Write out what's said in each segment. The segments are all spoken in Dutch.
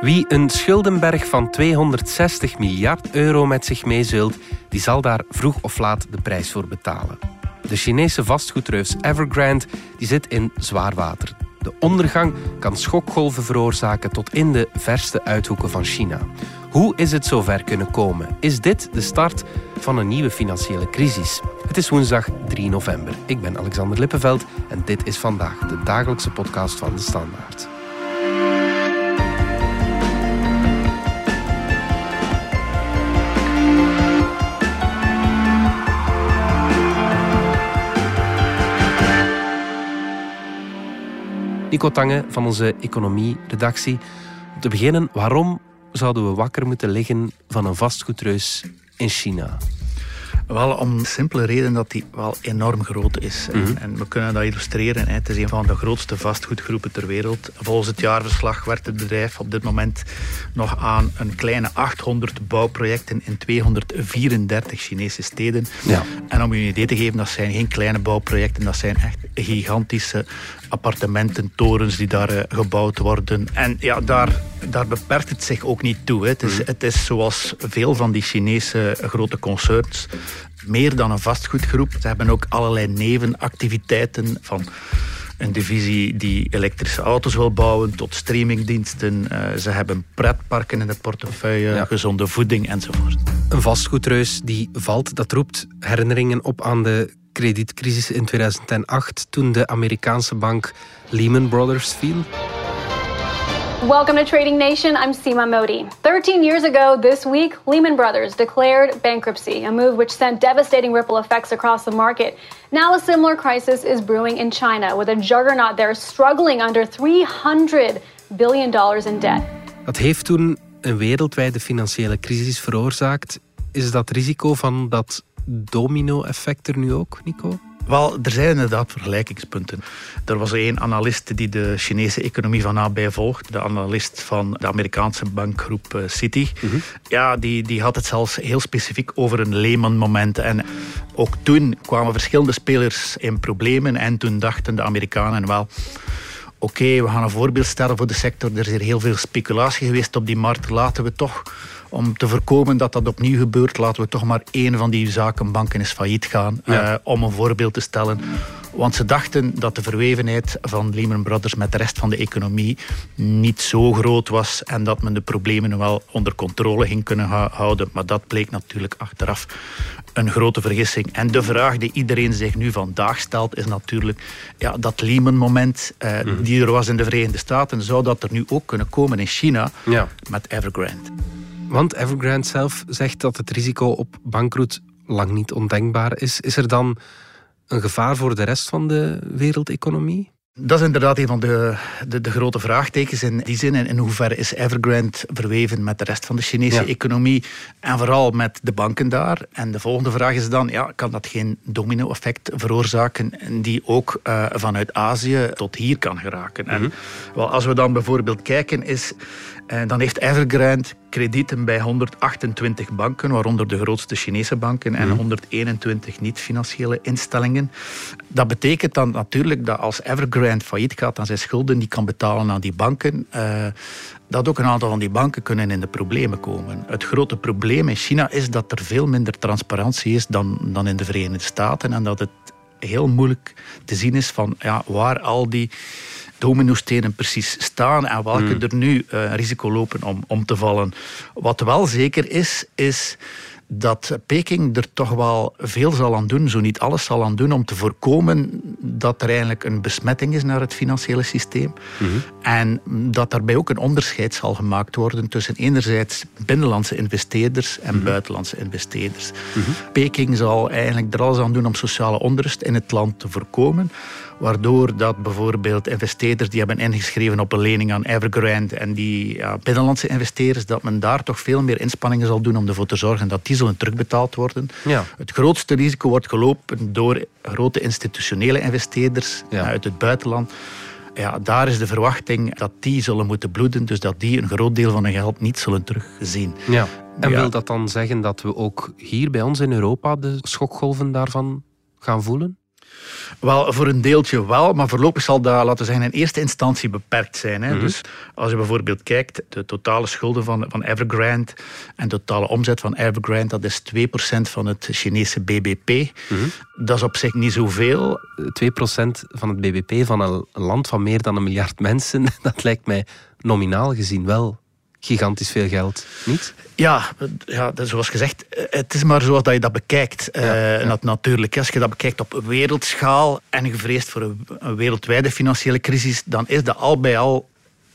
Wie een schuldenberg van 260 miljard euro met zich meezeult, die zal daar vroeg of laat de prijs voor betalen. De Chinese vastgoedreus Evergrande die zit in zwaar water. De ondergang kan schokgolven veroorzaken tot in de verste uithoeken van China. Hoe is het zover kunnen komen? Is dit de start van een nieuwe financiële crisis? Het is woensdag 3 november. Ik ben Alexander Lippenveld en dit is vandaag de dagelijkse podcast van de Standaard. Nico Tange van onze economie-redactie. Om te beginnen, waarom zouden we wakker moeten liggen van een vastgoedreus in China? Wel om de simpele reden dat die wel enorm groot is. Mhm. En we kunnen dat illustreren. Het is een van de grootste vastgoedgroepen ter wereld. Volgens het jaarverslag werkt het bedrijf op dit moment nog aan een kleine 800 bouwprojecten in 234 Chinese steden. Ja. En om je een idee te geven, dat zijn geen kleine bouwprojecten, dat zijn echt gigantische appartementen, torens die daar eh, gebouwd worden. En ja, daar, daar beperkt het zich ook niet toe. Hè. Het, is, mhm. het is zoals veel van die Chinese grote concerns meer dan een vastgoedgroep. Ze hebben ook allerlei nevenactiviteiten van een divisie die elektrische auto's wil bouwen, tot streamingdiensten. Uh, ze hebben pretparken in de portefeuille, gezonde voeding enzovoort. Een vastgoedreus die valt, dat roept herinneringen op aan de kredietcrisis in 2008 toen de Amerikaanse bank Lehman Brothers viel. Welcome to Trading Nation. I'm Seema Modi. 13 years ago this week, Lehman Brothers declared bankruptcy, a move which sent devastating ripple effects across the market. Now, a similar crisis is brewing in China, with a juggernaut there struggling under 300 billion dollars in debt. Dat heeft toen een wereldwijde financiële crisis veroorzaakt. Is dat risico van dat domino-effect er nu ook, Nico? Wel, er zijn inderdaad vergelijkingspunten. Er was één analist die de Chinese economie van nabij volgt. De analist van de Amerikaanse bankgroep eh, Citi. Mhm. Ja, die, die had het zelfs heel specifiek over een Lehman-moment. En ook toen kwamen verschillende spelers in problemen. En toen dachten de Amerikanen wel oké, we gaan een voorbeeld stellen voor de sector. Er is hier heel veel speculatie geweest op die markt. Laten we toch om te voorkomen dat dat opnieuw gebeurt, laten we toch maar één van die zakenbanken eens failliet gaan. Eh, om een voorbeeld te stellen. Want ze dachten dat de verwevenheid van Lehman Brothers met de rest van de economie niet zo groot was en dat men de problemen wel onder controle ging kunnen houden. Maar dat bleek natuurlijk achteraf een grote vergissing. En de vraag die iedereen zich nu vandaag stelt is natuurlijk ja, dat Lehman-moment eh, mhm. die er was in de Verenigde Staten, zou dat er nu ook kunnen komen in China ja. met Evergrande? Want Evergrande zelf zegt dat het risico op bankroet lang niet ondenkbaar is. Is er dan een gevaar voor de rest van de wereldeconomie? Dat is inderdaad een van de, de, de, grote vraagtekens in die zin. In hoeverre is Evergrande verweven met de rest van de Chinese economie en vooral met de banken daar? En de volgende vraag is dan, ja, kan dat geen domino-effect veroorzaken die ook uh, vanuit Azië tot hier kan geraken? En mhm. wel, als we dan bijvoorbeeld kijken, is en dan heeft Evergrande kredieten bij 128 banken, waaronder de grootste Chinese banken en 121 mhm. niet-financiële instellingen. Dat betekent dan natuurlijk dat als Evergrande failliet gaat aan zijn schulden die kan betalen aan die banken, uh, dat ook een aantal van die banken kunnen in de problemen komen. Het grote probleem in China is dat er veel minder transparantie is dan, dan in de Verenigde Staten en dat het heel moeilijk te zien is van ja, waar al die dominostenen precies staan en welke hmm. er nu uh, risico lopen om om te vallen. Wat wel zeker is, is dat Peking er toch wel veel zal aan doen, zo niet alles zal aan doen, om te voorkomen dat er eigenlijk een besmetting is naar het financiële systeem. Mhm. En dat daarbij ook een onderscheid zal gemaakt worden tussen enerzijds binnenlandse investeerders en mhm. buitenlandse investeerders. Mhm. Peking zal eigenlijk er alles aan doen om sociale onrust in het land te voorkomen waardoor dat bijvoorbeeld investeerders die hebben ingeschreven op een lening aan Evergrande en die ja, binnenlandse investeerders, dat men daar toch veel meer inspanningen zal doen om ervoor te zorgen dat die zullen terugbetaald worden. Ja. Het grootste risico wordt gelopen door grote institutionele investeerders uit het buitenland. Ja, daar is de verwachting dat die zullen moeten bloeden, dus dat die een groot deel van hun geld niet zullen terugzien. Ja. En wil dat dan zeggen dat we ook hier bij ons in Europa de schokgolven daarvan gaan voelen? Wel, voor een deeltje wel, maar voorlopig zal dat, laten we zeggen, in eerste instantie beperkt zijn. Hè. Mhm. Dus als je bijvoorbeeld kijkt, de totale schulden van, van Evergrande en de totale omzet van Evergrande, dat is 2% van het Chinese BBP. Mhm. Dat is op zich niet zoveel. 2% van het BBP van een land van meer dan een miljard mensen, dat lijkt mij nominaal gezien wel gigantisch veel geld, niet? Ja, ja zoals gezegd, het is maar zoals dat je dat bekijkt. Ja, uh, natuurlijk, als je dat bekijkt op wereldschaal en je vreest voor een wereldwijde financiële crisis, dan is dat al bij al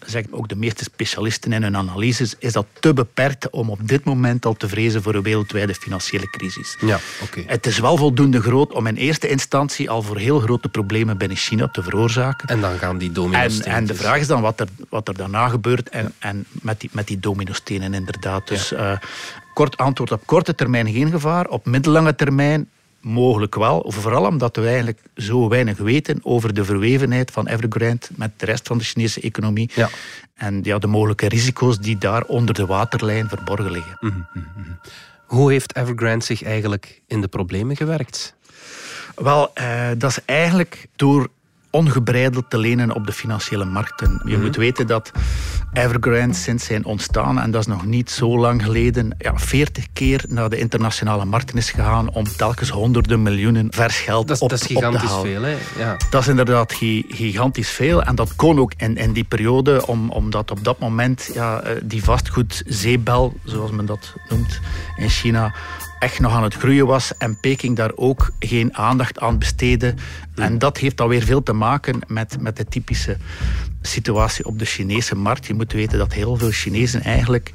zeggen ook de meeste specialisten in hun analyses, is dat te beperkt om op dit moment al te vrezen voor een wereldwijde financiële crisis. Ja, oké. Het is wel voldoende groot om in eerste instantie al voor heel grote problemen binnen China te veroorzaken. En dan gaan die domino's. En, en de vraag is dan wat er, wat er daarna gebeurt en, en met die, met die dominostenen inderdaad. Dus uh, kort antwoord op korte termijn geen gevaar. Op middellange termijn mogelijk wel. Vooral omdat we eigenlijk zo weinig weten over de verwevenheid van Evergrande met de rest van de Chinese economie. Ja. En ja, de mogelijke risico's die daar onder de waterlijn verborgen liggen. Mhm, mhm, mhm. Hoe heeft Evergrande zich eigenlijk in de problemen gewerkt? Wel, eh, dat is eigenlijk door ongebreideld te lenen op de financiële markten. Je moet weten dat Evergrande sinds zijn ontstaan, en dat is nog niet zo lang geleden, ja, 40 keer naar de internationale markten is gegaan om telkens honderden miljoenen vers geld dat, op, dat is gigantisch veel, hè? Ja. Dat is inderdaad gigantisch veel. En dat kon ook in, in die periode, om, omdat op dat moment ja, eh, die vastgoedzeebel, zoals men dat noemt in China, echt nog aan het groeien was en Peking daar ook geen aandacht aan besteedde. En dat heeft alweer veel te maken met, met de typische situatie op de Chinese markt. Je moet weten dat heel veel Chinezen eigenlijk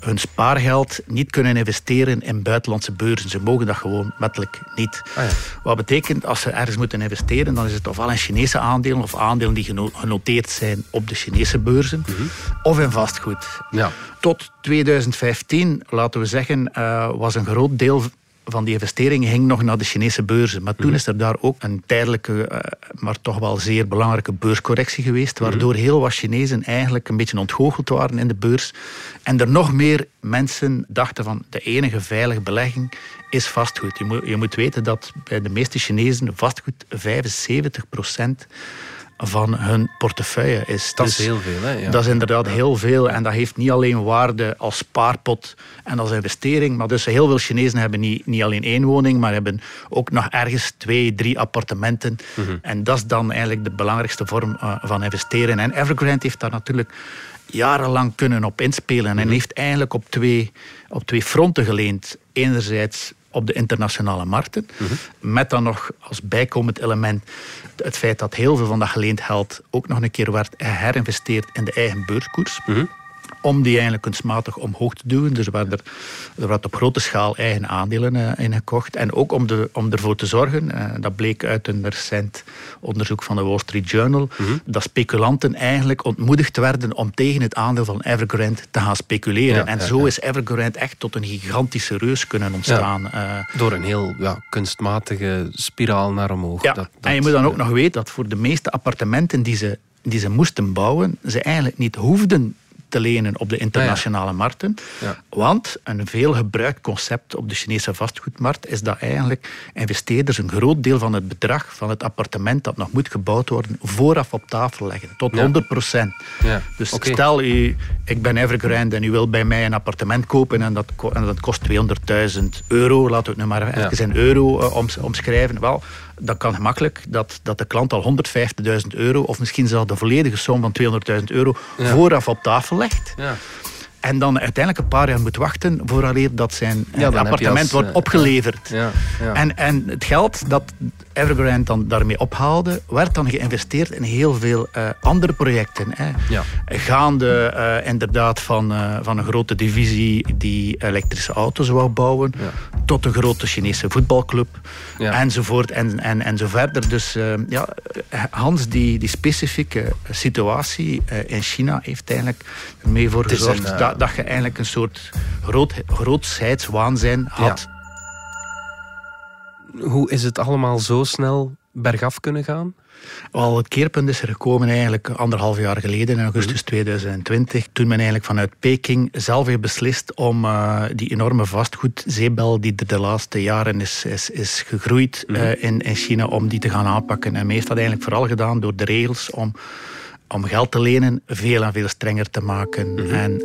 hun spaargeld niet kunnen investeren in buitenlandse beurzen. Ze mogen dat gewoon wettelijk niet. Ah ja. Wat betekent als ze ergens moeten investeren, dan is het ofwel in Chinese aandelen of aandelen die genoteerd zijn op de Chinese beurzen, mhm. of in vastgoed. Ja. Tot 2015, laten we zeggen, uh, was een groot deel van die investeringen ging nog naar de Chinese beurzen. Maar toen mhm. is er daar ook een tijdelijke, eh, maar toch wel zeer belangrijke beurscorrectie geweest, mhm. waardoor heel wat Chinezen eigenlijk een beetje ontgoocheld waren in de beurs. En er nog meer mensen dachten van de enige veilige belegging is vastgoed. Je moet, je moet weten dat bij de meeste Chinezen vastgoed 75 procent van hun portefeuille is. Dat is dus heel veel. Hè? Ja. Dat is inderdaad heel veel. En dat heeft niet alleen waarde als spaarpot en als investering. Maar dus heel veel Chinezen hebben niet, niet alleen één woning, maar hebben ook nog ergens twee, drie appartementen. Mhm. En dat is dan eigenlijk de belangrijkste vorm uh, van investeren. En Evergrande heeft daar natuurlijk jarenlang kunnen op inspelen. En mhm. heeft eigenlijk op twee, op twee fronten geleend. Enerzijds op de internationale markten. Met dan nog als bijkomend element het feit dat heel veel van dat geleend geld ook nog een keer werd herinvesteerd in de eigen beurskoers om die eigenlijk kunstmatig omhoog te duwen. Dus er er, er werd op grote schaal eigen aandelen uh, ingekocht. En ook om, de, om ervoor te zorgen, uh, dat bleek uit een recent onderzoek van de Wall Street Journal, mhm. dat speculanten eigenlijk ontmoedigd werden om tegen het aandeel van Evergrande te gaan speculeren. en zo is Evergrande echt tot een gigantische reus kunnen ontstaan. Uh, Door een heel kunstmatige spiraal naar omhoog. Dat, dat, en je moet dan ook nog weten dat voor de meeste appartementen die ze die ze moesten bouwen, ze eigenlijk niet hoefden te lenen op de internationale markten. Ja. Want een veel gebruikt concept op de Chinese vastgoedmarkt is dat eigenlijk investeerders een groot deel van het bedrag van het appartement dat nog moet gebouwd worden vooraf op tafel leggen. Tot 100 procent. Dus stel u, ik ben Evergrande en u wil bij mij een appartement kopen en dat, en dat kost 200.000 euro, laten we het nu maar even in euro uh, omschrijven. Wel, dan kan gemakkelijk dat, dat de klant al 150.000 euro of misschien zelfs de volledige som van 200.000 euro vooraf op tafel legt. Ja. En dan uiteindelijk een paar jaar moet wachten vooraleer dat zijn appartement wordt eh, opgeleverd. Ja, en, en het geld dat Evergrande dan daarmee ophaalde, werd dan geïnvesteerd in heel veel uh, andere projecten. Hè. Gaande uh, inderdaad van, van een grote divisie die elektrische auto's wou bouwen, tot een grote Chinese voetbalclub, enzovoort en, en, en zo verder. Dus ja, Hans, die, die specifieke situatie in China heeft eigenlijk ermee voor gezorgd dat dat, je eigenlijk een soort groot, grootsheidswaanzin had. Hoe is het allemaal zo snel bergaf kunnen gaan? Wel, het keerpunt is er gekomen eigenlijk anderhalf jaar geleden, in augustus 2020, mhm. toen men eigenlijk vanuit Peking zelf heeft beslist om uh, die enorme vastgoedzeebel die er de laatste jaren is, is, is gegroeid uh, in, in China, om die te gaan aanpakken. En men heeft dat eigenlijk vooral gedaan door de regels om om geld te lenen veel en veel strenger te maken. Mhm. En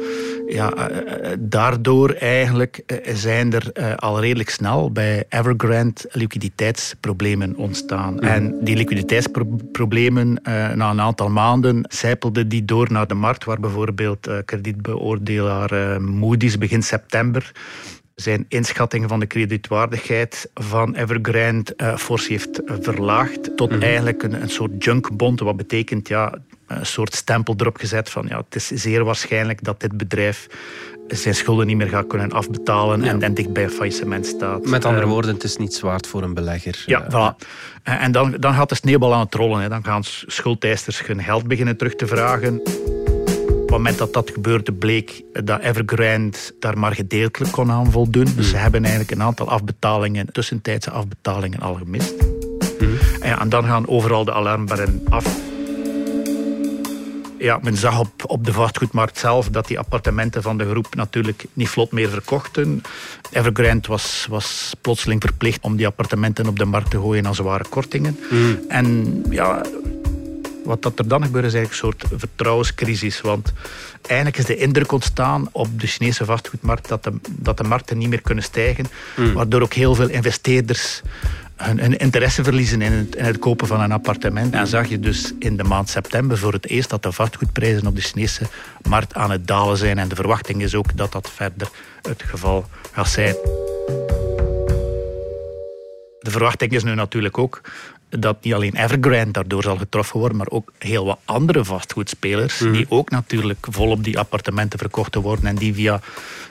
ja, eh, eh, daardoor eigenlijk eh, zijn er al redelijk snel bij Evergrande liquiditeitsproblemen ontstaan. En die liquiditeitsproblemen, na een aantal maanden, zijpelden die door naar de markt, waar bijvoorbeeld kredietbeoordelaar Moody's begin september zijn inschattingen van de kredietwaardigheid van Evergrande uh, fors heeft verlaagd tot mhm. eigenlijk een, een soort junkbond. Wat betekent, ja, een soort stempel erop gezet van ja, het is zeer waarschijnlijk dat dit bedrijf zijn schulden niet meer gaat kunnen afbetalen en, en dicht bij faillissement staat. Met andere ehm, woorden, het is niet zwaard voor een belegger. Ja, uh, voilà. En dan, dan gaat de sneeuwbal aan het rollen. Hè. Dan gaan schuldeisers hun geld beginnen terug te vragen. Op het moment dat dat gebeurde, bleek dat Evergrande daar maar gedeeltelijk kon aan voldoen. Dus ze hmm. hebben eigenlijk een aantal afbetalingen, tussentijdse afbetalingen al gemist. Mm. En dan gaan overal de alarmbellen af ja, men zag op, op de vastgoedmarkt zelf dat die appartementen van de groep natuurlijk niet vlot meer verkochten. Evergrande was, was plotseling verplicht om die appartementen op de markt te gooien aan zware kortingen. Hmm. En ja, wat dat er dan gebeurde is eigenlijk een soort vertrouwenscrisis. Want eigenlijk is de indruk ontstaan op de Chinese vastgoedmarkt dat de, dat de markten niet meer kunnen stijgen. Hmm. Waardoor ook heel veel investeerders hun, interesse verliezen in het, in het, kopen van een appartement. En zag je dus in de maand september voor het eerst dat de vastgoedprijzen op de Chinese markt aan het dalen zijn. En de verwachting is ook dat dat verder het geval gaat zijn. De verwachting is nu natuurlijk ook dat niet alleen Evergrande daardoor zal getroffen worden, maar ook heel wat andere vastgoedspelers, mhm. die ook natuurlijk volop die appartementen verkochten worden en die via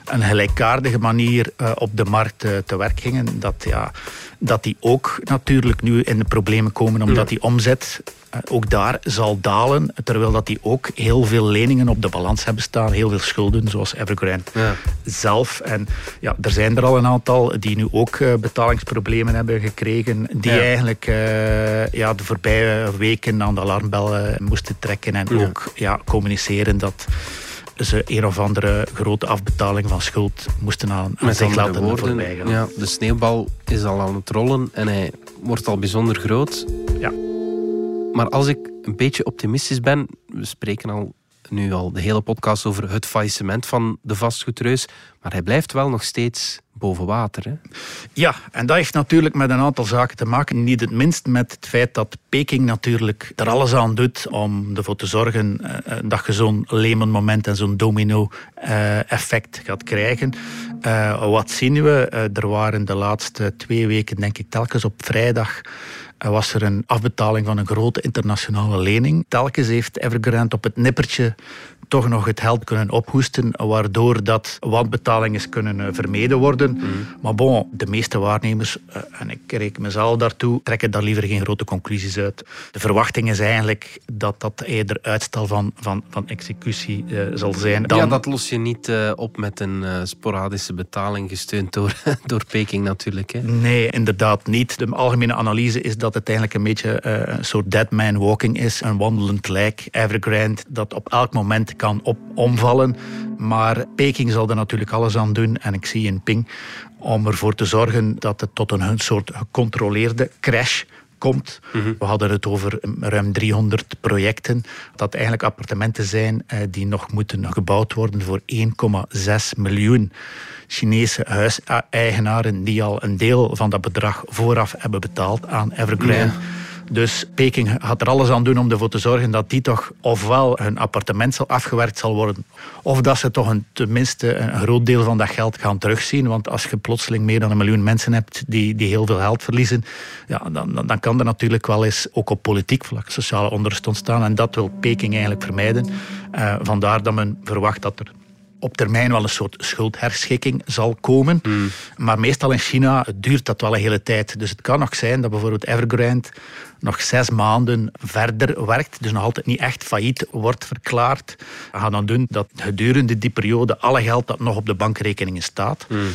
een gelijkaardige manier uh, op de markt uh, te werk gingen, dat, ja, dat die ook natuurlijk nu in de problemen komen, omdat die omzet eh, ook daar zal dalen, terwijl dat die ook heel veel leningen op de balans hebben staan, heel veel schulden, zoals Evergrande ja. zelf. En ja, er zijn er al een aantal die nu ook uh, betalingsproblemen hebben gekregen, die eigenlijk uh, ja, de voorbije weken aan de alarmbellen moesten trekken en ook ja, communiceren dat ze een of andere grote afbetaling van schuld moesten aan, aan zich laten woorden, Ja, de sneeuwbal is al aan het rollen en hij wordt al bijzonder groot. Ja. Maar als ik een beetje optimistisch ben, we spreken al nu al de hele podcast over het faillissement van de vastgoedreus, maar hij blijft wel nog steeds boven water. Hè? Ja, en dat heeft natuurlijk met een aantal zaken te maken. Niet het minst met het feit dat Peking natuurlijk er alles aan doet om ervoor te zorgen uh, dat je zo'n Lehman moment en zo'n domino-effect uh, gaat krijgen. Wat zien we? er waren de laatste twee weken, denk ik, telkens op vrijdag was er een afbetaling van een grote internationale lening. Telkens heeft Evergrande op het nippertje toch nog het geld kunnen ophoesten, waardoor dat wanbetalingen kunnen eh, vermeden worden. Mhm. Maar bon, de meeste waarnemers, eh, en ik reken mezelf daartoe, trekken daar liever geen grote conclusies uit. De verwachting is eigenlijk dat dat eerder uitstel van, van, van executie uh, zal zijn. Dan... Ja, dat los je niet op met een sporadische betaling gesteund door, door Peking natuurlijk. Hè? Nee, inderdaad niet. De algemene analyse is dat het eigenlijk een beetje een soort dead man walking is, een wandelend lijk. Evergrande, dat op elk moment kan op, omvallen. Maar Peking zal er natuurlijk alles aan doen. En ik zie in Ping om ervoor te zorgen dat het tot een soort gecontroleerde crash komt. Mhm. We hadden het over ruim 300 projecten. Dat eigenlijk appartementen zijn eh, die nog moeten gebouwd worden voor 1,6 miljoen Chinese huiseigenaren die al een deel van dat bedrag vooraf hebben betaald aan Evergrande. Dus Peking gaat er alles aan doen om ervoor te zorgen dat die toch ofwel hun appartement zal afgewerkt zal worden, of dat ze toch een, tenminste een groot deel van dat geld gaan terugzien. Want als je plotseling meer dan een miljoen mensen hebt die, die heel veel geld verliezen, ja, dan, dan kan er natuurlijk wel eens ook op politiek vlak sociale onrust ontstaan. En dat wil Peking eigenlijk vermijden. Uh, vandaar dat men verwacht dat er op termijn wel een soort schuldherschikking zal komen. Hmm. Maar meestal in China duurt dat wel een hele tijd. Dus het kan nog zijn dat bijvoorbeeld Evergrande nog zes maanden verder werkt, dus nog altijd niet echt failliet wordt verklaard, gaat dan doen dat gedurende die periode alle geld dat nog op de bankrekeningen staat, hmm.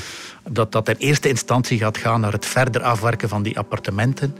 Dat dat in eerste instantie gaat gaan naar het verder afwerken van die appartementen.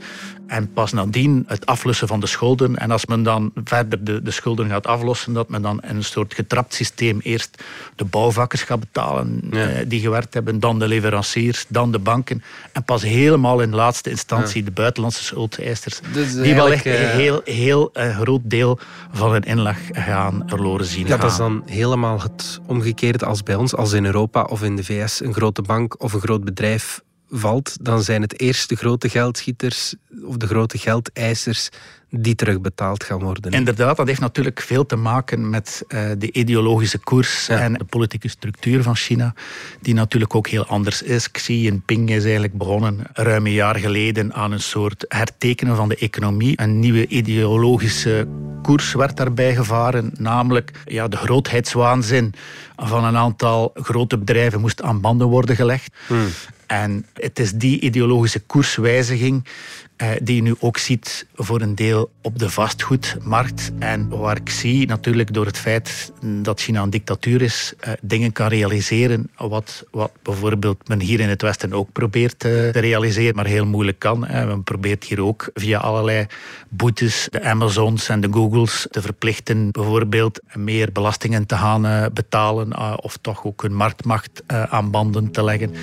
En pas nadien het aflossen van de schulden. En als men dan verder de, de schulden gaat aflossen, dat men dan in een soort getrapt systeem eerst de bouwvakkers gaat betalen eh, die gewerkt hebben, dan de leveranciers, dan de banken. En pas helemaal in laatste instantie de buitenlandse schuldeisers. Dus die wel echt een eh, heel, heel uh, groot deel van hun inleg gaan verloren zien. Ja, dat is dan helemaal het omgekeerde als bij ons. Als in Europa of in de VS een grote bank of een groot bedrijf valt, dan zijn het eerst de grote geldschieters of de grote geldeisers die terugbetaald gaan worden. Inderdaad, dat heeft natuurlijk veel te maken met uh, de ideologische koers en de politieke structuur van China, die natuurlijk ook heel anders is. Xi Jinping is eigenlijk begonnen ruim een jaar geleden aan een soort hertekenen van de economie. Een nieuwe ideologische koers werd daarbij gevaren, namelijk ja, de grootheidswaanzin van een aantal grote bedrijven moest aan banden worden gelegd. Hmm. En het is die ideologische koerswijziging eh, die je nu ook ziet voor een deel op de vastgoedmarkt. En waar ik zie natuurlijk door het feit dat China een dictatuur is, eh, dingen kan realiseren wat, wat bijvoorbeeld men hier in het Westen ook probeert eh, te realiseren, maar heel moeilijk kan. Men probeert hier ook via allerlei boetes de Amazons en de Googles te verplichten bijvoorbeeld meer belastingen te gaan betalen of toch ook hun marktmacht aan banden te leggen.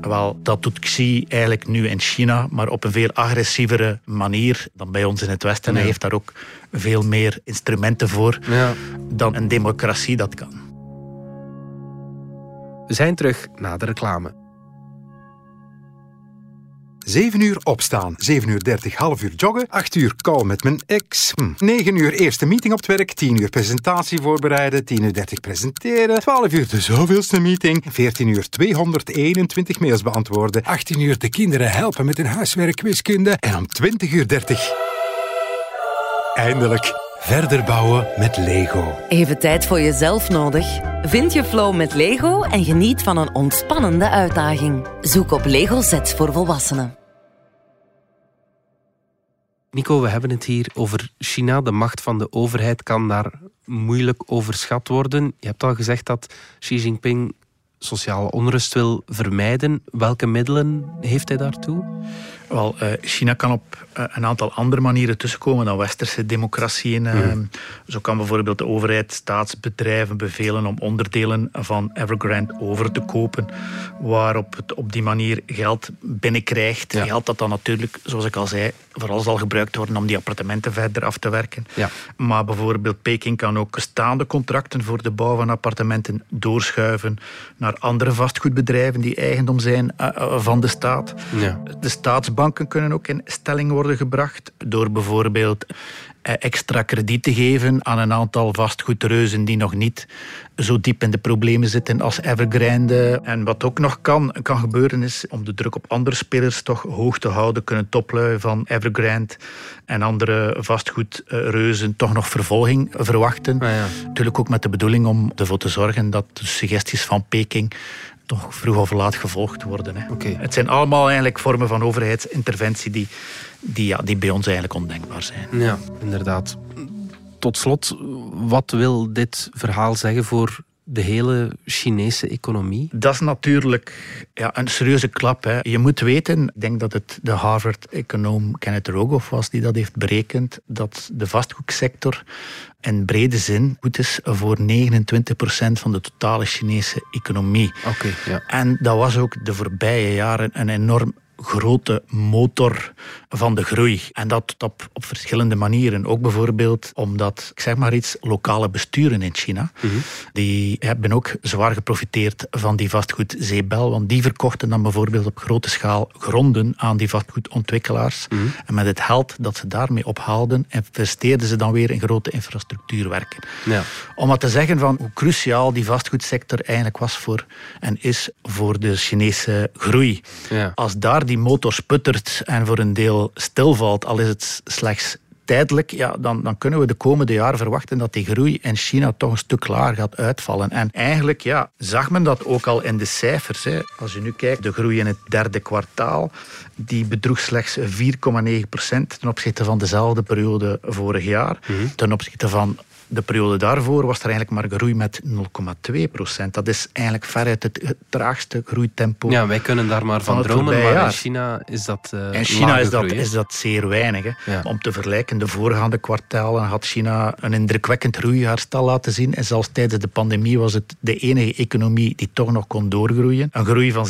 Wel, dat doet Xi eigenlijk nu in China, maar op een veel agressievere manier dan bij ons in het Westen. Hij heeft daar ook veel meer instrumenten voor ja. dan een democratie dat kan. We zijn terug na de reclame. 7 uur opstaan, 7 uur 30 half uur joggen, 8 uur call met mijn ex, hm. 9 uur eerste meeting op het werk, 10 uur presentatie voorbereiden, 10 uur 30 presenteren, 12 uur de zoveelste meeting, 14 uur 221 mails beantwoorden, 18 uur de kinderen helpen met hun huiswerk wiskunde en om 20 uur 30 eindelijk verder bouwen met Lego. Even tijd voor jezelf nodig? Vind je flow met Lego en geniet van een ontspannende uitdaging. Zoek op Lego sets voor volwassenen. Nico, we hebben het hier over China. De macht van de overheid kan daar moeilijk overschat worden. Je hebt al gezegd dat Xi Jinping sociale onrust wil vermijden. Welke middelen heeft hij daartoe? Wel, eh, China kan op eh, een aantal andere manieren tussenkomen dan westerse democratieën. Mm. Zo kan bijvoorbeeld de overheid staatsbedrijven bevelen om onderdelen van Evergrande over te kopen, waarop het op die manier geld binnenkrijgt. Geld dat dan natuurlijk, zoals ik al zei, vooral zal gebruikt worden om die appartementen verder af te werken. Ja. Maar bijvoorbeeld Peking kan ook bestaande contracten voor de bouw van appartementen doorschuiven naar andere vastgoedbedrijven die eigendom zijn van de staat. Ja. De staats banken kunnen ook in stelling worden gebracht door bijvoorbeeld eh, extra krediet te geven aan een aantal vastgoedreuzen die nog niet zo diep in de problemen zitten als Evergrande. En wat ook nog kan, kan gebeuren is om de druk op andere spelers toch hoog te houden, kunnen toplui van Evergrande en andere vastgoedreuzen toch nog vervolging verwachten. Ah, ja. Natuurlijk ook met de bedoeling om ervoor te zorgen dat de suggesties van Peking toch vroeg of laat gevolgd worden. Hè. Okay. Het zijn allemaal eigenlijk vormen van overheidsinterventie die, die, ja, die bij ons eigenlijk ondenkbaar zijn. Ja, inderdaad. Tot slot, wat wil dit verhaal zeggen voor de hele Chinese economie? Dat is natuurlijk ja, een serieuze klap. Hè. Je moet weten, ik denk dat het de Harvard-econoom Kenneth Rogoff was die dat heeft berekend, dat de vastgoedsector in brede zin goed is voor 29% van de totale Chinese economie. Oké. ja. En dat was ook de voorbije jaren een enorm grote motor van de groei. En dat op, op verschillende manieren. Ook bijvoorbeeld omdat, ik zeg maar iets, lokale besturen in China, mhm. die hebben ook zwaar geprofiteerd van die vastgoedzeebel, want die verkochten dan bijvoorbeeld op grote schaal gronden aan die vastgoedontwikkelaars. Mhm. En met het geld dat ze daarmee ophaalden, investeerden ze dan weer in grote infrastructuurwerken. Ja. Om maar te zeggen van hoe cruciaal die vastgoedsector eigenlijk was voor en is voor de Chinese groei. Ja. Als daar die motor sputtert en voor een deel stilvalt, al is het slechts tijdelijk, ja, dan, dan kunnen we de komende jaren verwachten dat die groei in China toch een stuk lager gaat uitvallen. En eigenlijk ja, zag men dat ook al in de cijfers. Hè. Als je nu kijkt, de groei in het derde kwartaal, die bedroeg slechts 4,9 procent ten opzichte van dezelfde periode vorig jaar. Mhm. Ten opzichte van de periode daarvoor was er eigenlijk maar groei met 0,2 procent. Dat is eigenlijk veruit het, traagste groeitempo. Ja, wij kunnen daar maar van, van dromen, maar in China is dat uh, In China is dat, is dat zeer weinig. Hè. Om te vergelijken, de voorgaande kwartalen had China een indrukwekkend groeiherstel laten zien. En zelfs tijdens de pandemie was het de enige economie die toch nog kon doorgroeien. Een groei van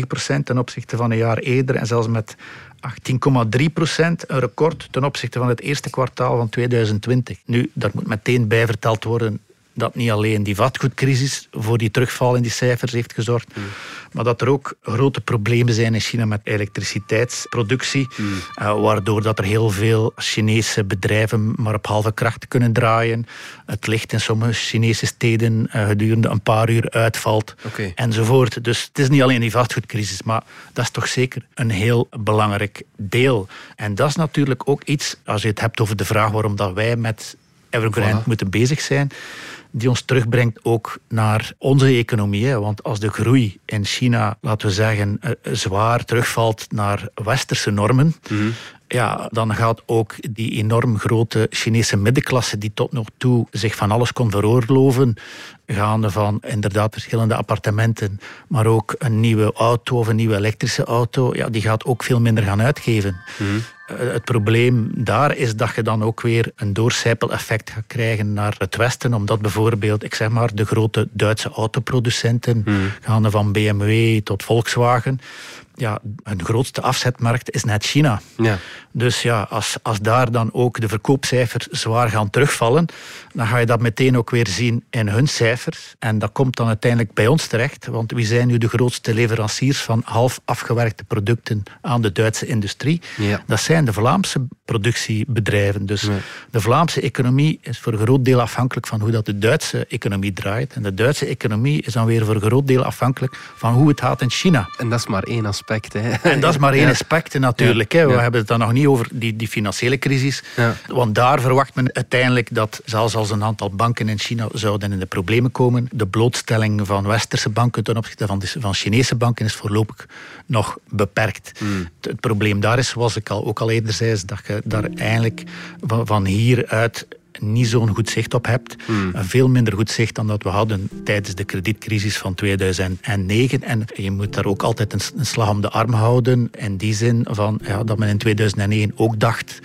7,9 procent ten opzichte van een jaar eerder. En zelfs met 18,3 procent, een record ten opzichte van het eerste kwartaal van 2020. Nu, daar moet meteen bij verteld worden dat niet alleen die vatgoedcrisis voor die terugval in die cijfers heeft gezorgd, hmm. maar dat er ook grote problemen zijn in China met elektriciteitsproductie, hmm. uh, waardoor dat er heel veel Chinese bedrijven maar op halve kracht kunnen draaien. Het licht in sommige Chinese steden uh, gedurende een paar uur uitvalt, enzovoort. Dus het is niet alleen die vastgoedcrisis, maar dat is toch zeker een heel belangrijk deel. En dat is natuurlijk ook iets, als je het hebt over de vraag waarom dat wij met Evergrande moeten bezig zijn die ons terugbrengt ook naar onze economie. Want als de groei in China, laten we zeggen, eh, zwaar terugvalt naar westerse normen, mhm. Ja, dan gaat ook die enorm grote Chinese middenklasse, die tot nog toe zich van alles kon veroorloven, gaande van inderdaad verschillende appartementen, maar ook een nieuwe auto of een nieuwe elektrische auto, ja, die gaat ook veel minder gaan uitgeven. Mhm. Eh, het probleem daar is dat je dan ook weer een doorcijpeleffect gaat krijgen naar het Westen, omdat bijvoorbeeld, ik zeg maar, de grote Duitse autoproducenten, hmm. gaande van BMW tot Volkswagen, ja, hun grootste afzetmarkt is net China. Ja. Dus ja, als, als daar dan ook de verkoopcijfers zwaar gaan terugvallen, dan ga je dat meteen ook weer zien in hun cijfers. En dat komt dan uiteindelijk bij ons terecht, want wie zijn nu de grootste leveranciers van half afgewerkte producten aan de Duitse industrie? Ja. Dat zijn de Vlaamse productiebedrijven. Dus de Vlaamse economie is voor een groot deel afhankelijk van hoe dat de Duitse economie draait. En de Duitse economie is dan weer voor een groot deel afhankelijk van hoe het gaat in China. En dat is maar één aspect en dat is maar één aspect natuurlijk. Hè. We hebben het dan nog niet over die, die financiële crisis. Want daar verwacht men uiteindelijk dat zelfs als een aantal banken in China zouden in de problemen komen, de blootstelling van westerse banken ten opzichte van, de, van Chinese banken is voorlopig nog beperkt. Hmm. Het, probleem daar is, zoals ik al, ook al eerder zei, is dat je daar eigenlijk van, van hieruit niet zo'n goed zicht op hebt. Hmm. Veel minder goed zicht dan dat we hadden tijdens de kredietcrisis van 2009. En je moet daar ook altijd een, slag om de arm houden. In die zin van, ja, dat men in 2009 ook dacht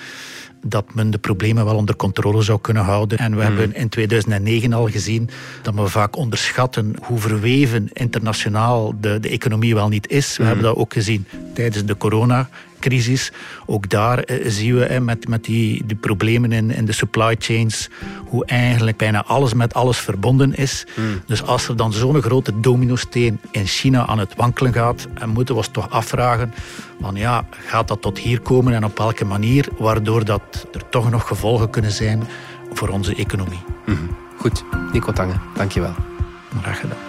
dat men de problemen wel onder controle zou kunnen houden. En we hmm. hebben in 2009 al gezien dat we vaak onderschatten hoe verweven internationaal de, de economie wel niet is. We hmm. hebben dat ook gezien tijdens de corona crisis. Ook daar eh, zien we eh, met, met die, die problemen in, in de supply chains hoe eigenlijk bijna alles met alles verbonden is. Hmm. Dus als er dan zo'n grote dominosteen in China aan het wankelen gaat, en moeten we ons toch afvragen van ja, gaat dat tot hier komen en op welke manier, waardoor dat er toch nog gevolgen kunnen zijn voor onze economie. Hmm. Goed, Nico Tange, dankjewel. Graag gedaan.